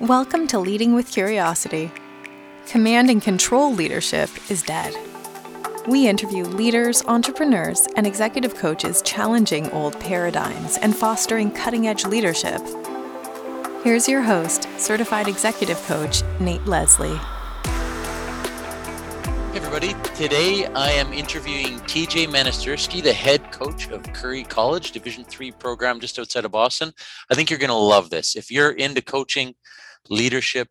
Welcome to Leading with Curiosity. Command and control leadership is dead. We interview leaders, entrepreneurs, and executive coaches challenging old paradigms and fostering cutting edge leadership. Here's your host, certified executive coach Nate Leslie. Hey everybody, today I am interviewing TJ Manastersky, the head coach of Curry College, Division Three program just outside of Boston. I think you're going to love this. If you're into coaching, leadership,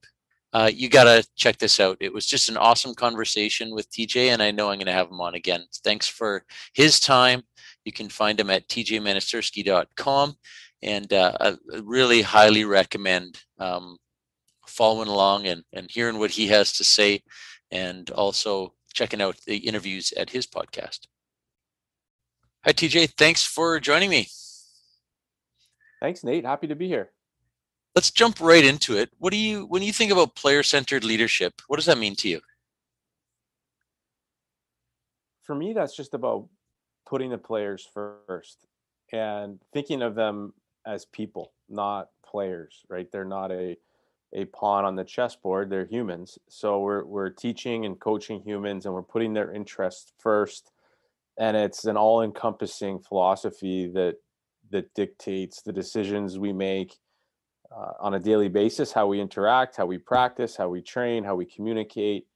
uh, you got to check this out. It was just an awesome conversation with TJ, and I know I'm going to have him on again. Thanks for his time. You can find him at tjmanastersky.com, and uh, I really highly recommend um, following along and, and hearing what he has to say and also checking out the interviews at his podcast. Hi, TJ. Thanks for joining me. Thanks, Nate. Happy to be here. Let's jump right into it. What do you, when you think about player centered leadership, what does that mean to you? For me, that's just about putting the players first and thinking of them as people, not players, right? They're not a a pawn on the chessboard. They're humans. So we're we're teaching and coaching humans and we're putting their interests first. And it's an all-encompassing philosophy that that dictates the decisions we make uh, on a daily basis, how we interact, how we practice, how we train, how we communicate,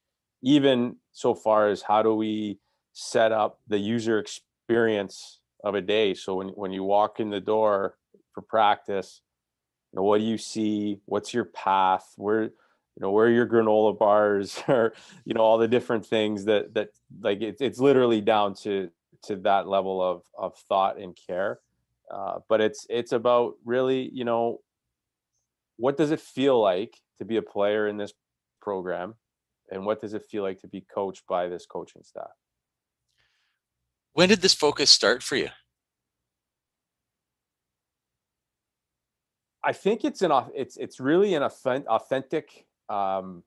even so far as how do we set up the user experience of a day. So when when you walk in the door for practice, know, what do you see? What's your path? Where, you know, where your granola bars or, you know, all the different things that, that like it's, it's literally down to, to that level of, of thought and care. Uh, but it's, it's about really, you know, what does it feel like to be a player in this program? And what does it feel like to be coached by this coaching staff? When did this focus start for you? I think it's an it's it's really an authentic um,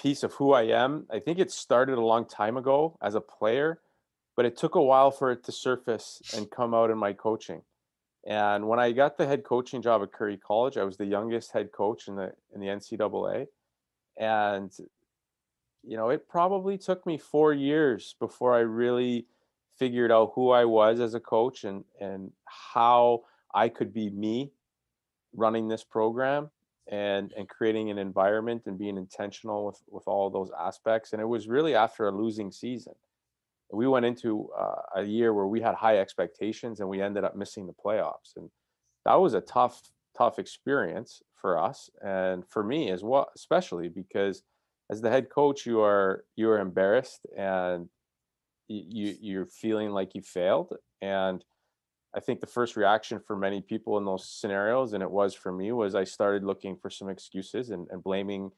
piece of who I am. I think it started a long time ago as a player, but it took a while for it to surface and come out in my coaching. And when I got the head coaching job at Curry College, I was the youngest head coach in the in the NCAA, and you know it probably took me four years before I really figured out who I was as a coach and and how I could be me running this program and and creating an environment and being intentional with with all those aspects. And it was really after a losing season we went into uh, a year where we had high expectations and we ended up missing the playoffs and that was a tough tough experience for us and for me as well especially because as the head coach you are you are embarrassed and you you're feeling like you failed and I think the first reaction for many people in those scenarios, and it was for me, was I started looking for some excuses and, and blaming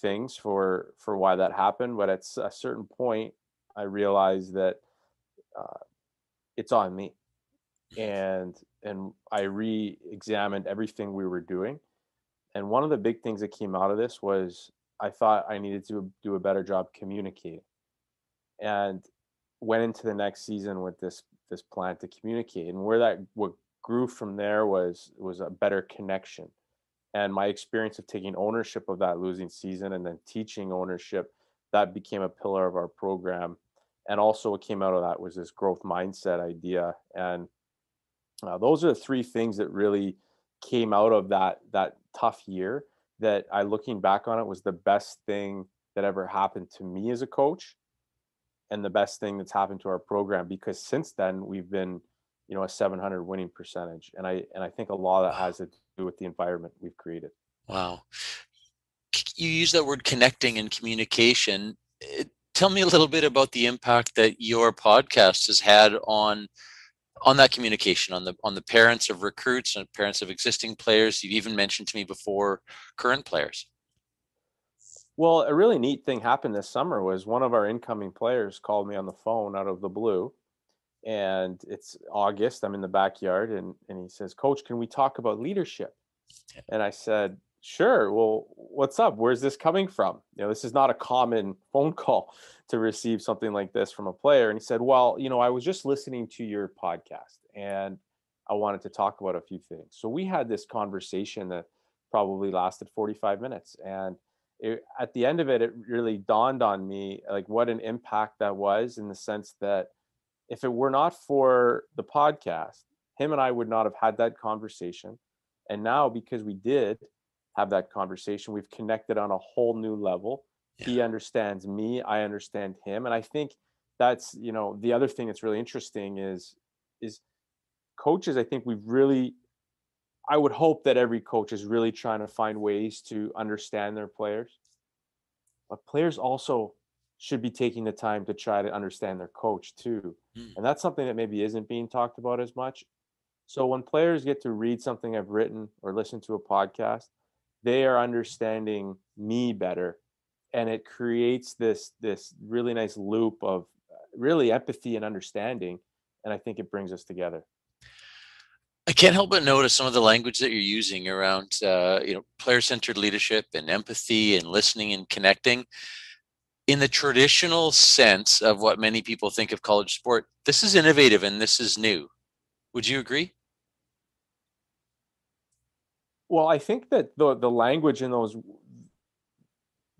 things for for why that happened. But at a certain point, I realized that uh, it's on me, and and I re-examined everything we were doing. And one of the big things that came out of this was I thought I needed to do a better job communicating, and went into the next season with this this plan to communicate. And where that what grew from there was was a better connection. And my experience of taking ownership of that losing season and then teaching ownership that became a pillar of our program and also what came out of that was this growth mindset idea. And uh, those are the three things that really came out of that that tough year that i looking back on it was the best thing that ever happened to me as a coach and the best thing that's happened to our program because since then we've been you know a 700 winning percentage. And i and i think a lot of that has to do with the environment we've created. Wow. You use that word connecting and communication. Eh, tell me a little bit about the impact that your podcast has had on on that communication on the on the parents of recruits and parents of existing players you've even mentioned to me before current players well, a really neat thing happened this summer was one of our incoming players called me on the phone out of the blue. And it's August, I'm in the backyard, and, and he says, Coach, can we talk about leadership? And I said, Sure. Well, what's up? Where's this coming from? You know, this is not a common phone call to receive something like this from a player. And he said, Well, you know, I was just listening to your podcast and I wanted to talk about a few things. So we had this conversation that probably lasted 45 minutes. And it, at the end of it, it really dawned on me like what an impact that was in the sense that if it were not for the podcast, him and I would not have had that conversation. And now, because we did have that conversation, we've connected on a whole new level. Yeah. He understands me, I understand him. And I think that's, you know, the other thing that's really interesting is, is coaches, I think we've really I would hope that every coach is really trying to find ways to understand their players. But players also should be taking the time to try to understand their coach too. Mm. And that's something that maybe isn't being talked about as much. So when players get to read something I've written or listen to a podcast, they are understanding me better and it creates this this really nice loop of uh, really empathy and understanding and I think it brings us together. I can't help but notice some of the language that you're using around, uh, you know, player-centered leadership and empathy and listening and connecting. In the traditional sense of what many people think of college sport, this is innovative and this is new. Would you agree? Well, I think that the the language in those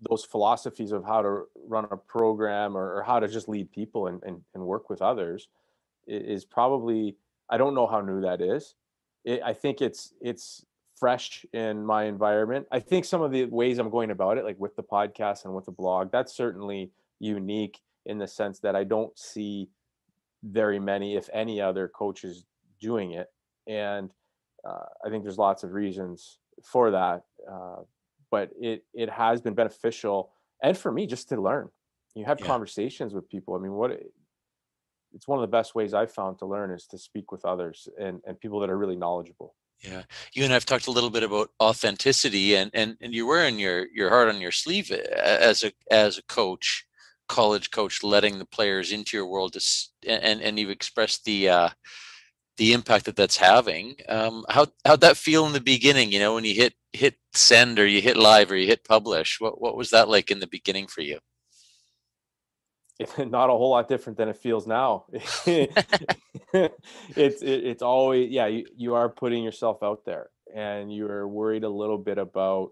those philosophies of how to run a program or, or how to just lead people and, and, and work with others is probably I don't know how new that is. It, I think it's it's fresh in my environment. I think some of the ways I'm going about it, like with the podcast and with the blog, that's certainly unique in the sense that I don't see very many, if any, other coaches doing it. And uh, I think there's lots of reasons for that. Uh, but it it has been beneficial, and for me, just to learn. You have yeah. conversations with people. I mean, what it's one of the best ways I've found to learn is to speak with others and, and people that are really knowledgeable. Yeah, you and I've talked a little bit about authenticity, and and and you're wearing your your heart on your sleeve as a as a coach, college coach, letting the players into your world, to, and and you've expressed the uh, the impact that that's having. Um, how how'd that feel in the beginning? You know, when you hit hit send or you hit live or you hit publish, what what was that like in the beginning for you? not a whole lot different than it feels now. it's it, it's always yeah you, you are putting yourself out there and you're worried a little bit about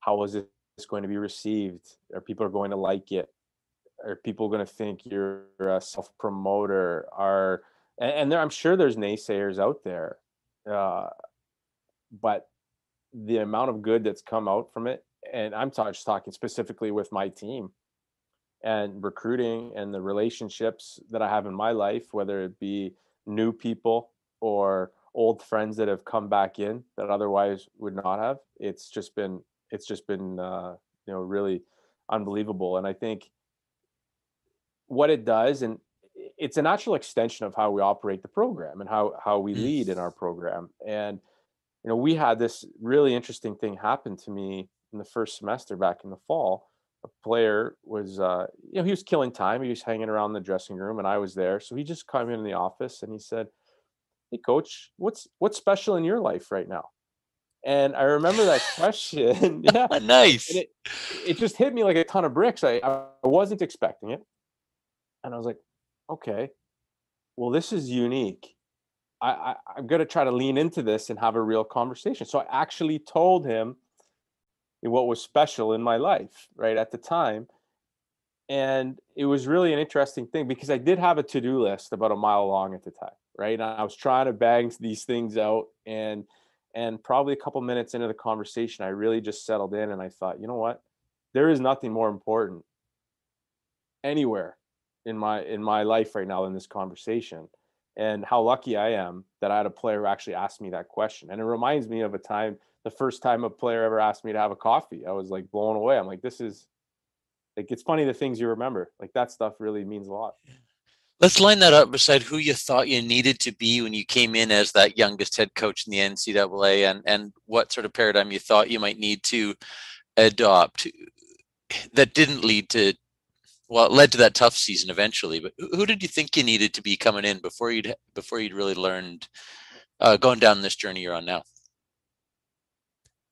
how is this going to be received? Are people are going to like it? Are people going to think you're a self promoter? Are and, and, there I'm sure there's naysayers out there, uh, but the amount of good that's come out from it, and I'm just talking specifically with my team and recruiting and the relationships that I have in my life, whether it be new people or old friends that have come back in that otherwise would not have. It's just been it's just been uh, you know really unbelievable, and I think what it does and it's a natural extension of how we operate the program and how how we lead in our program. And you know we had this really interesting thing happen to me in the first semester back in the fall. A player was uh, you know he was killing time. He was hanging around the dressing room and i was there. So he just came in the office and he said hey coach what's what's special in your life right now? And i remember that question. Yeah. Nice. It, it just hit me like a ton of bricks. I, I wasn't expecting it. And i was like okay. Well this is unique. I, I i'm going to try to lean into this and have a real conversation. So i actually told him what was special in my life right at the time. And it was really an interesting thing because i did have a to-do list about a mile long at the time right? And i was trying to bang these things out and and probably a couple minutes into the conversation i really just settled in and i thought you know what? There is nothing more important anywhere in my in my life right now in this conversation and how lucky i am that i had a player who actually asked me that question and it reminds me of a time the first time a player ever asked me to have a coffee. I was like blown away. I'm like, this is like it's funny the things you remember. Like that stuff really means a lot. Let's line that up beside who you thought you needed to be when you came in as that youngest head coach in the NCAA, and and what sort of paradigm you thought you might need to adopt that didn't lead to well, it led to that tough season eventually. But who did you think you needed to be coming in before you'd before you'd really learned uh, going down this journey you're on now?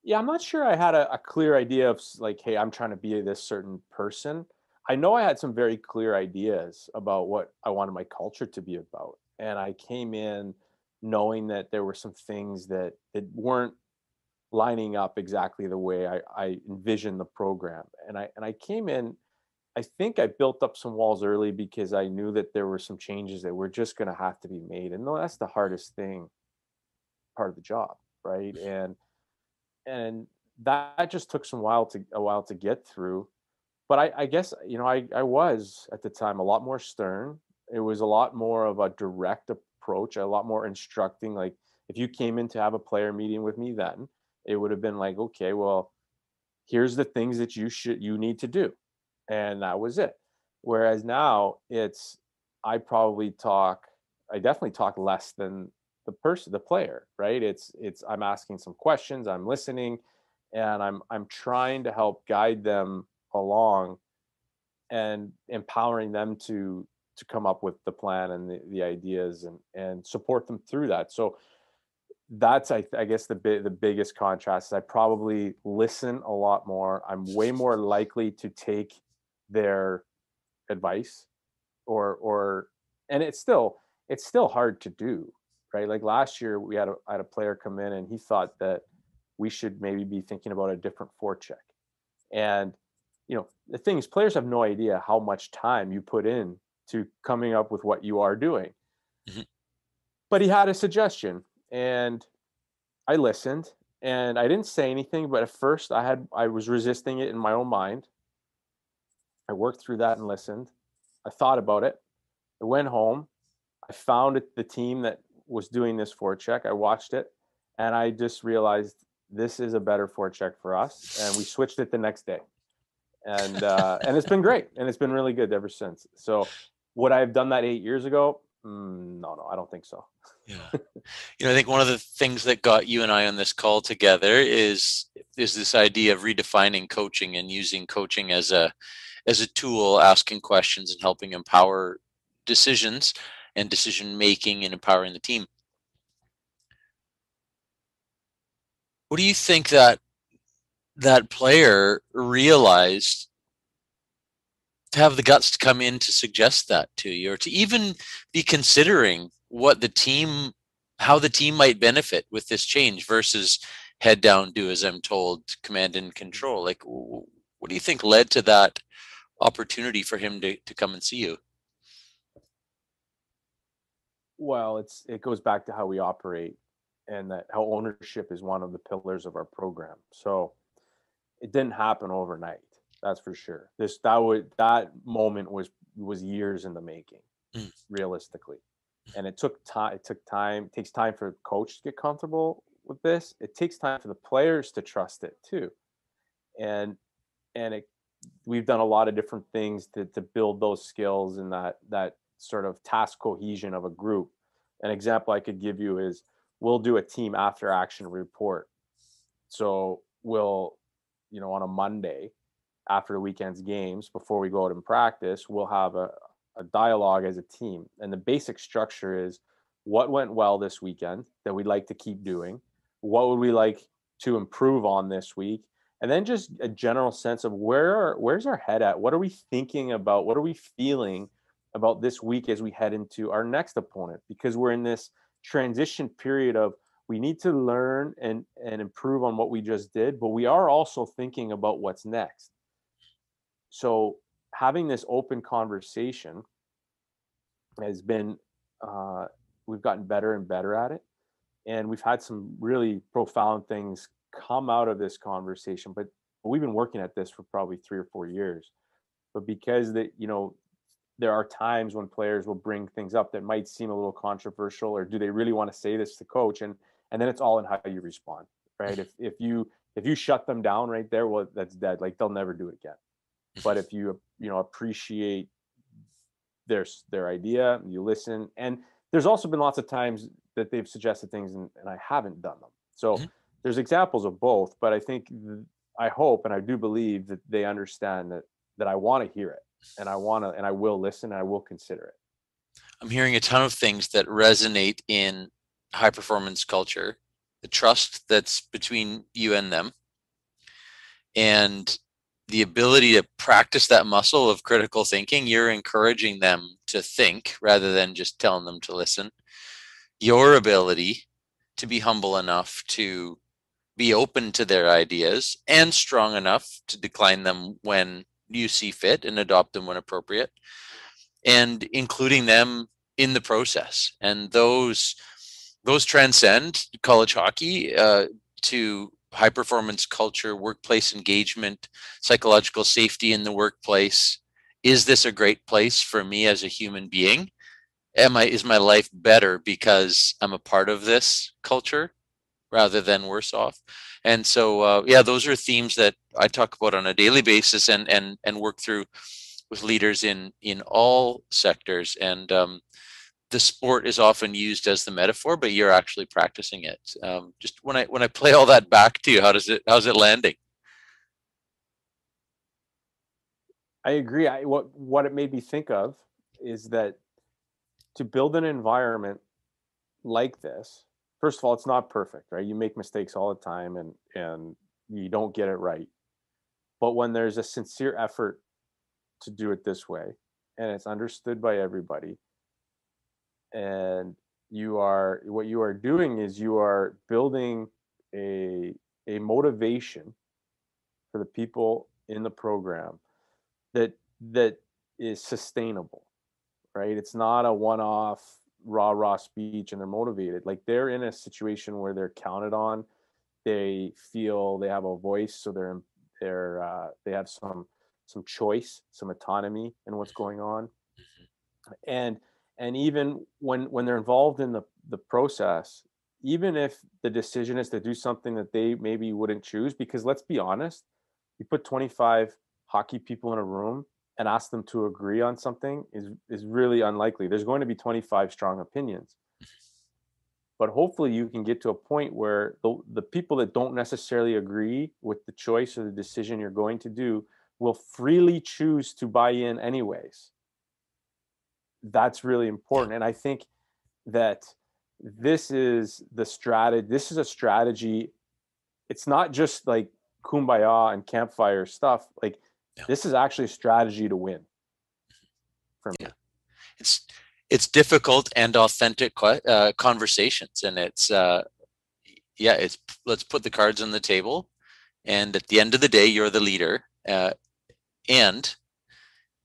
Yeah, I'm not sure I had a, a, clear idea of like, hey, I'm trying to be this certain person. I know I had some very clear ideas about what I wanted my culture to be about. And I came in knowing that there were some things that, that weren't lining up exactly the way I, I envisioned the program. And I and I came in, I think I built up some walls early because I knew that there were some changes that were just going to have to be made. And that's the hardest thing, part of the job, right? And and that just took some while to a while to get through. But I, I guess you know I I was at the time a lot more stern. It was a lot more of a direct approach, a lot more instructing. Like if you came in to have a player meeting with me then, it would have been like, okay, well, here's the things that you should you need to do. And that was it. Whereas now it's I probably talk, I definitely talk less than the person, the player, right? It's it's I'm asking some questions, I'm listening, and I'm I'm trying to help guide them along and empowering them to to come up with the plan and the, the ideas and and support them through that. So that's I, I guess the big the biggest contrast is I probably listen a lot more. I'm way more likely to take their advice or or and it's still it's still hard to do, right? Like last year we had a had a player come in and he thought that we should maybe be thinking about a different forecheck. And you know, the things players have no idea how much time you put in to coming up with what you are doing. Mm-hmm. But he had a suggestion and I listened and I didn't say anything, but at first I had I was resisting it in my own mind. I worked through that and listened. I thought about it. I went home. I found it, the team that was doing this forecheck. I watched it and I just realized this is a better forecheck for us. And we switched it the next day. And uh, and it's been great. And it's been really good ever since. So would I have done that eight years ago? Mm, no, no, I don't think so. yeah, you know, I think one of the things that got you and I on this call together is is this idea of redefining coaching and using coaching as a as a tool, asking questions and helping empower decisions and decision making and empowering the team. What do you think that that player realized to have the guts to come in to suggest that to you or to even be considering what the team how the team might benefit with this change versus head down do as i'm told command and control like what do you think led to that opportunity for him to, to come and see you well it's it goes back to how we operate and that how ownership is one of the pillars of our program so it didn't happen overnight that's for sure. This that would that moment was was years in the making, mm. realistically, and it took time. It took time. It takes time for the coach to get comfortable with this. It takes time for the players to trust it too, and and it we've done a lot of different things to to build those skills and that that sort of task cohesion of a group. An example I could give you is we'll do a team after action report. So we'll, you know, on a Monday, after the weekend's games before we go out and practice we'll have a, a dialogue as a team and the basic structure is what went well this weekend that we'd like to keep doing what would we like to improve on this week and then just a general sense of where are, where's our head at? What are we thinking about? What are we feeling about this week as we head into our next opponent? Because we're in this transition period of we need to learn and and improve on what we just did but we are also thinking about what's next. So having this open conversation has been uh, we've gotten better and better at it. And we've had some really profound things come out of this conversation but we've been working at this for probably three or four years. But because that you know there are times when players will bring things up that might seem a little controversial or do they really want to say this to coach? And and then it's all in how you respond right? If if you if you shut them down right there well that's dead. Like they'll never do it again. But if you you know appreciate their their idea you listen. And there's also been lots of times that they've suggested things and, and i haven't done them. So mm-hmm. There's examples of both but i think i hope and i do believe that they understand that that i want to hear it and i want to and i will listen and i will consider it i'm hearing a ton of things that resonate in high performance culture the trust that's between you and them and the ability to practice that muscle of critical thinking, you're encouraging them to think rather than just telling them to listen. Your ability to be humble enough to be open to their ideas and strong enough to decline them when you see fit and adopt them when appropriate and including them in the process. And those those transcend college hockey uh, to high performance culture workplace engagement psychological safety in the workplace. Is this a great place for me as a human being? Am i is my life better because i'm a part of this culture rather than worse off. And so uh, yeah those are themes that i talk about on a daily basis and and and work through with leaders in in all sectors. And um, the sport is often used as the metaphor but you're actually practicing it. Um, just when i when i play all that back to you how does it how's it landing? I agree. I, what what it made me think of is that to build an environment like this first of all, it's not perfect, right? You make mistakes all the time and and you don't get it right. But when there's a sincere effort to do it this way and it's understood by everybody and you are what you are doing is you are building a a motivation for the people in the program that that is sustainable right it's not a one-off rah rah speech and they're motivated. Like they're in a situation where they're counted on. They feel they have a voice so they're they're uh, they have some some choice some autonomy in what's going on. And and even when when they're involved in the the process even if the decision is to do something that they maybe wouldn't choose because let's be honest you put 25 hockey people in a room and ask them to agree on something is is really unlikely. There's going to be 25 strong opinions. But hopefully you can get to a point where the, the people that don't necessarily agree with the choice or the decision you're going to do will freely choose to buy in anyways. That's really important. And I think that this is the strategy this is a strategy it's not just like kumbaya and campfire stuff like yeah. This is actually a strategy to win. For me. Yeah. It's it's difficult and authentic uh, conversations, and it's uh, yeah, it's let's put the cards on the table, and at the end of the day, you're the leader, uh, and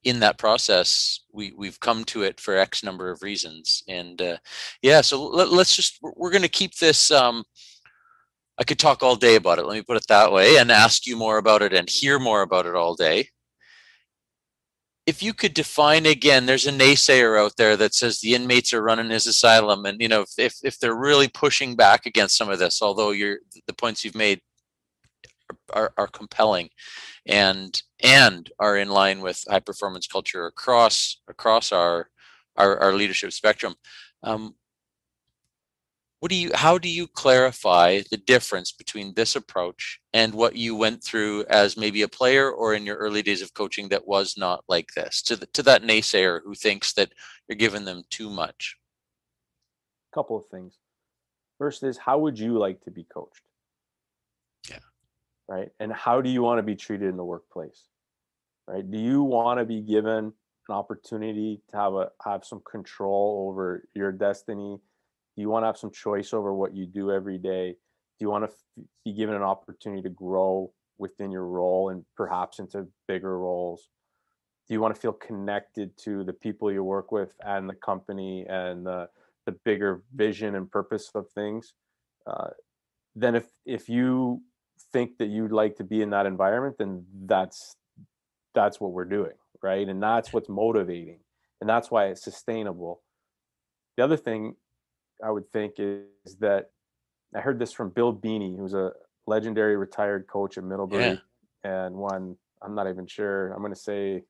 in that process we we've come to it for x number of reasons and uh, yeah so let, us just we're going to keep this um, I could talk all day about it. Let me put it that way and ask you more about it and hear more about it all day. If you could define again, there's a naysayer out there that says the inmates are running his asylum, and you know if if they're really pushing back against some of this, although you're the points you've made are, are compelling, and and are in line with high performance culture across across our our, our leadership spectrum. Um, what do you how do you clarify the difference between this approach and what you went through as maybe a player or in your early days of coaching that was not like this? To the, to that naysayer who thinks that you're giving them too much. A couple of things. First is how would you like to be coached? Yeah. Right? And how do you want to be treated in the workplace? Right? Do you want to be given an opportunity to have a have some control over your destiny do you want to have some choice over what you do every day? Do you want to be given an opportunity to grow within your role and perhaps into bigger roles? Do you want to feel connected to the people you work with and the company and the, the bigger vision and purpose of things? Uh, then if if you think that you'd like to be in that environment, then that's that's what we're doing, right? And that's what's motivating, and that's why it's sustainable. The other thing I would think is that I heard this from Bill Beaney, who's a legendary retired coach at Middlebury yeah. and won, I'm not even sure, I'm going to say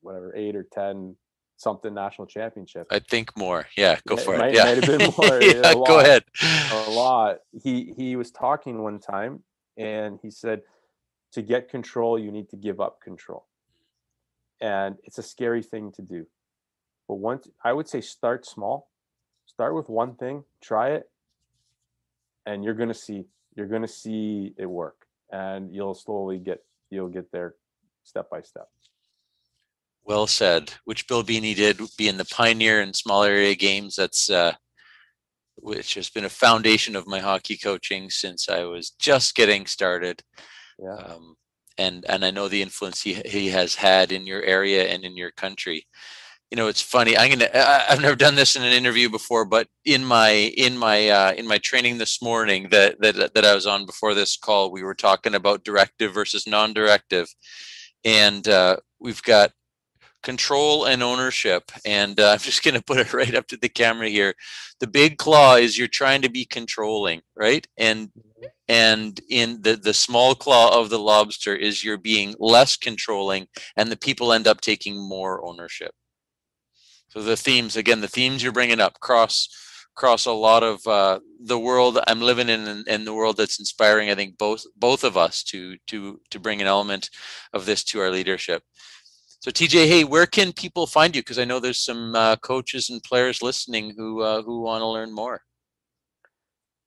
whatever, eight or 10 something national championship. I think more. Yeah, go for it. it. Yeah. might have been more. yeah, lot, go ahead. A lot. He he was talking one time and he said to get control you need to give up control. And it's a scary thing to do. But once I would say start small start with one thing, try it, and you're gonna see you're gonna see it work, and you'll slowly get you'll get there step by step. Well said. Which Bill Beaney did being the pioneer in small area games. That's uh, which has been a foundation of my hockey coaching since I was just getting started. Yeah. Um, and and I know the influence he he has had in your area and in your country. You know, it's funny. I'm gonna. I, I've never done this in an interview before, but in my in my uh, in my training this morning that that that I was on before this call, we were talking about directive versus non-directive, and uh, we've got control and ownership. And uh, I'm just going to put it right up to the camera here. The big claw is you're trying to be controlling, right? And and in the the small claw of the lobster is you're being less controlling, and the people end up taking more ownership. So the themes again, the themes you're bringing up cross across a lot of uh, the world I'm living in and, the world that's inspiring. I think both both of us to to to bring an element of this to our leadership. So TJ, hey, where can people find you? Because I know there's some uh, coaches and players listening who uh, who want to learn more.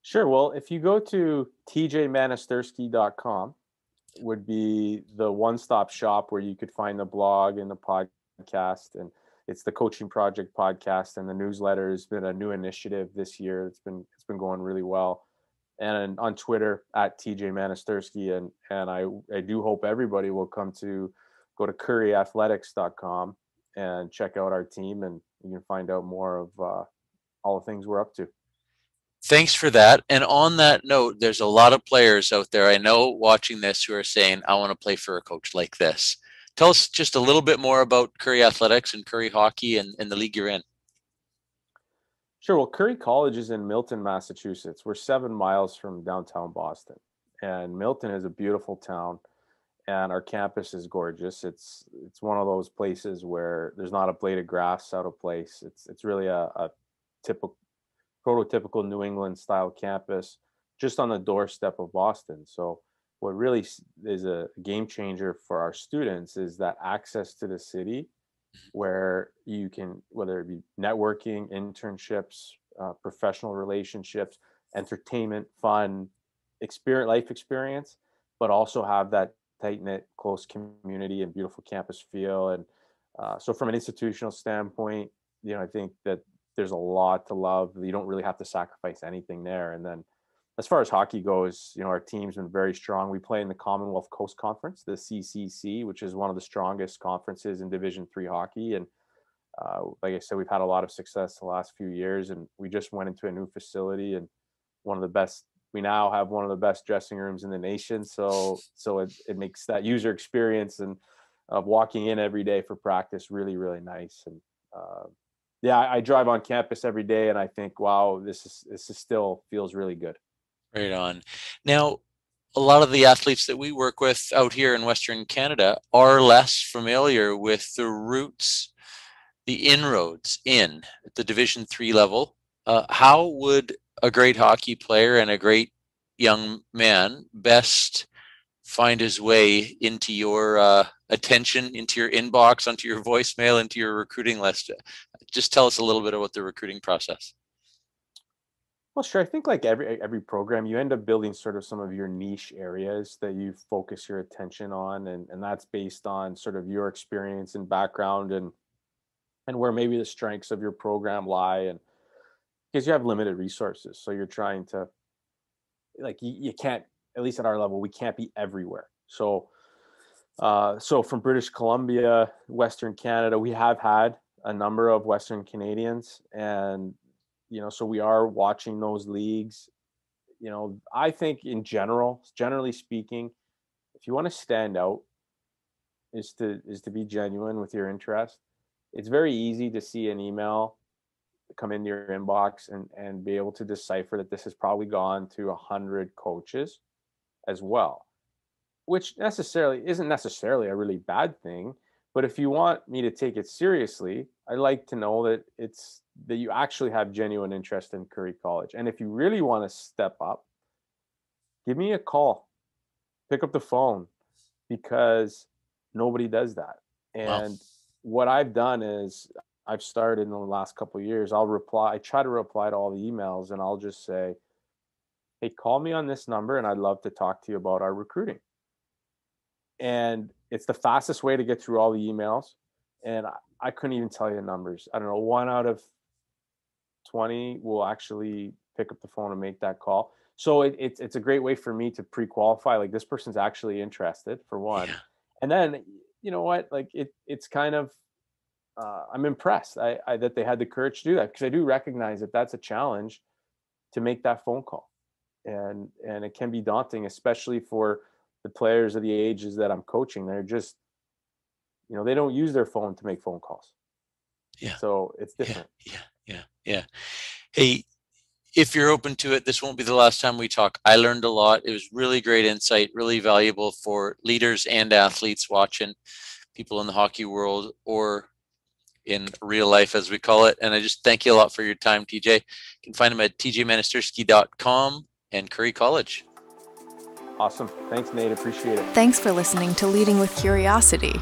Sure. Well, if you go to tjmanastersky.com, would be the one-stop shop where you could find the blog and the podcast and it's the coaching project podcast and the newsletter has been a new initiative this year. It's been it's been going really well. And on twitter at tj manastersky and and i i do hope everybody will come to go to curryathletics.com and check out our team and you can find out more of uh, all the things we're up to. Thanks for that. And on that note there's a lot of players out there i know watching this who are saying i want to play for a coach like this tell us just a little bit more about curry athletics and curry hockey and, and the league you're in sure well curry college is in milton massachusetts we're seven miles from downtown boston and milton is a beautiful town and our campus is gorgeous. It's it's one of those places where there's not a blade of grass out of place. It's it's really a, a typical prototypical New England style campus just on the doorstep of Boston. So what really is a game changer for our students is that access to the city where you can whether it be networking, internships, uh, professional relationships, entertainment, fun, experience life experience, but also have that tight knit, close community and beautiful campus feel. And uh, so, from an institutional standpoint, you know, I think that there's a lot to love. You don't really have to sacrifice anything there. And then, as far as hockey goes, you know, our team's been very strong. We play in the Commonwealth Coast Conference, the CCC, which is one of the strongest conferences in Division Three hockey. And uh, like I said, we've had a lot of success the last few years, and we just went into a new facility and one of the best we now have one of the best dressing rooms in the nation. So so it, it makes that user experience and of walking in every day for practice really really nice. And uh, yeah, I, I, drive on campus every day, and I think, wow, this is this is still feels really good. Right on. Now, a lot of the athletes that we work with out here in Western Canada are less familiar with the roots, the inroads in the Division three level. Uh, how would a great hockey player and a great young man best find his way into your uh, attention, into your inbox, onto your voicemail, into your recruiting list? Just tell us a little bit about the recruiting process. Well, sure. I think like every every program, you end up building sort of some of your niche areas that you focus your attention on, and and that's based on sort of your experience and background and and where maybe the strengths of your program lie and because you have limited resources so you're trying to like you, you can't at least at our level we can't be everywhere so uh, so from british columbia western canada we have had a number of western canadians and you know so we are watching those leagues. You know i think in general generally speaking if you want to stand out is to is to be genuine with your interest. It's very easy to see an email come into your inbox and and be able to decipher that this has probably gone to a hundred coaches as well which necessarily isn't necessarily a really bad thing but if you want me to take it seriously i like to know that it's that you actually have genuine interest in curry college and if you really want to step up give me a call pick up the phone because nobody does that and wow. what i've done is I've started in the last couple years, I'll reply. I try to reply to all the emails, and I'll just say, "Hey, call me on this number, and I'd love to talk to you about our recruiting." And it's the fastest way to get through all the emails. And I, I couldn't even tell you the numbers. I don't know. One out of twenty will actually pick up the phone and make that call. So it, it's it's a great way for me to pre-qualify. Like this person's actually interested for one, Yeah. and then you know what? Like it it's kind of uh, I'm impressed I, I that they had the courage to do that because I do recognize that that's a challenge to make that phone call, and and it can be daunting, especially for the players of the ages that I'm coaching. They're just you know they don't use their phone to make phone calls. Yeah. So it's different. yeah, yeah, yeah. Yeah. Hey, if you're open to it, this won't be the last time we talk. I learned a lot. It was really great insight, really valuable for leaders and athletes watching, people in the hockey world or in real life, as we call it. And I just thank you a lot for your time, TJ. You can find him at tjmanastersky.com and Curry College. Awesome. Thanks, Nate. Appreciate it. Thanks for listening to Leading with Curiosity.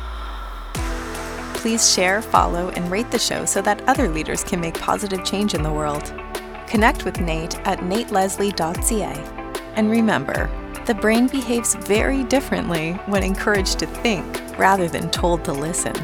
Please share, follow, and rate the show so that other leaders can make positive change in the world. Connect with Nate at nateleslie.ca. And remember, the brain behaves very differently when encouraged to think rather than told to listen.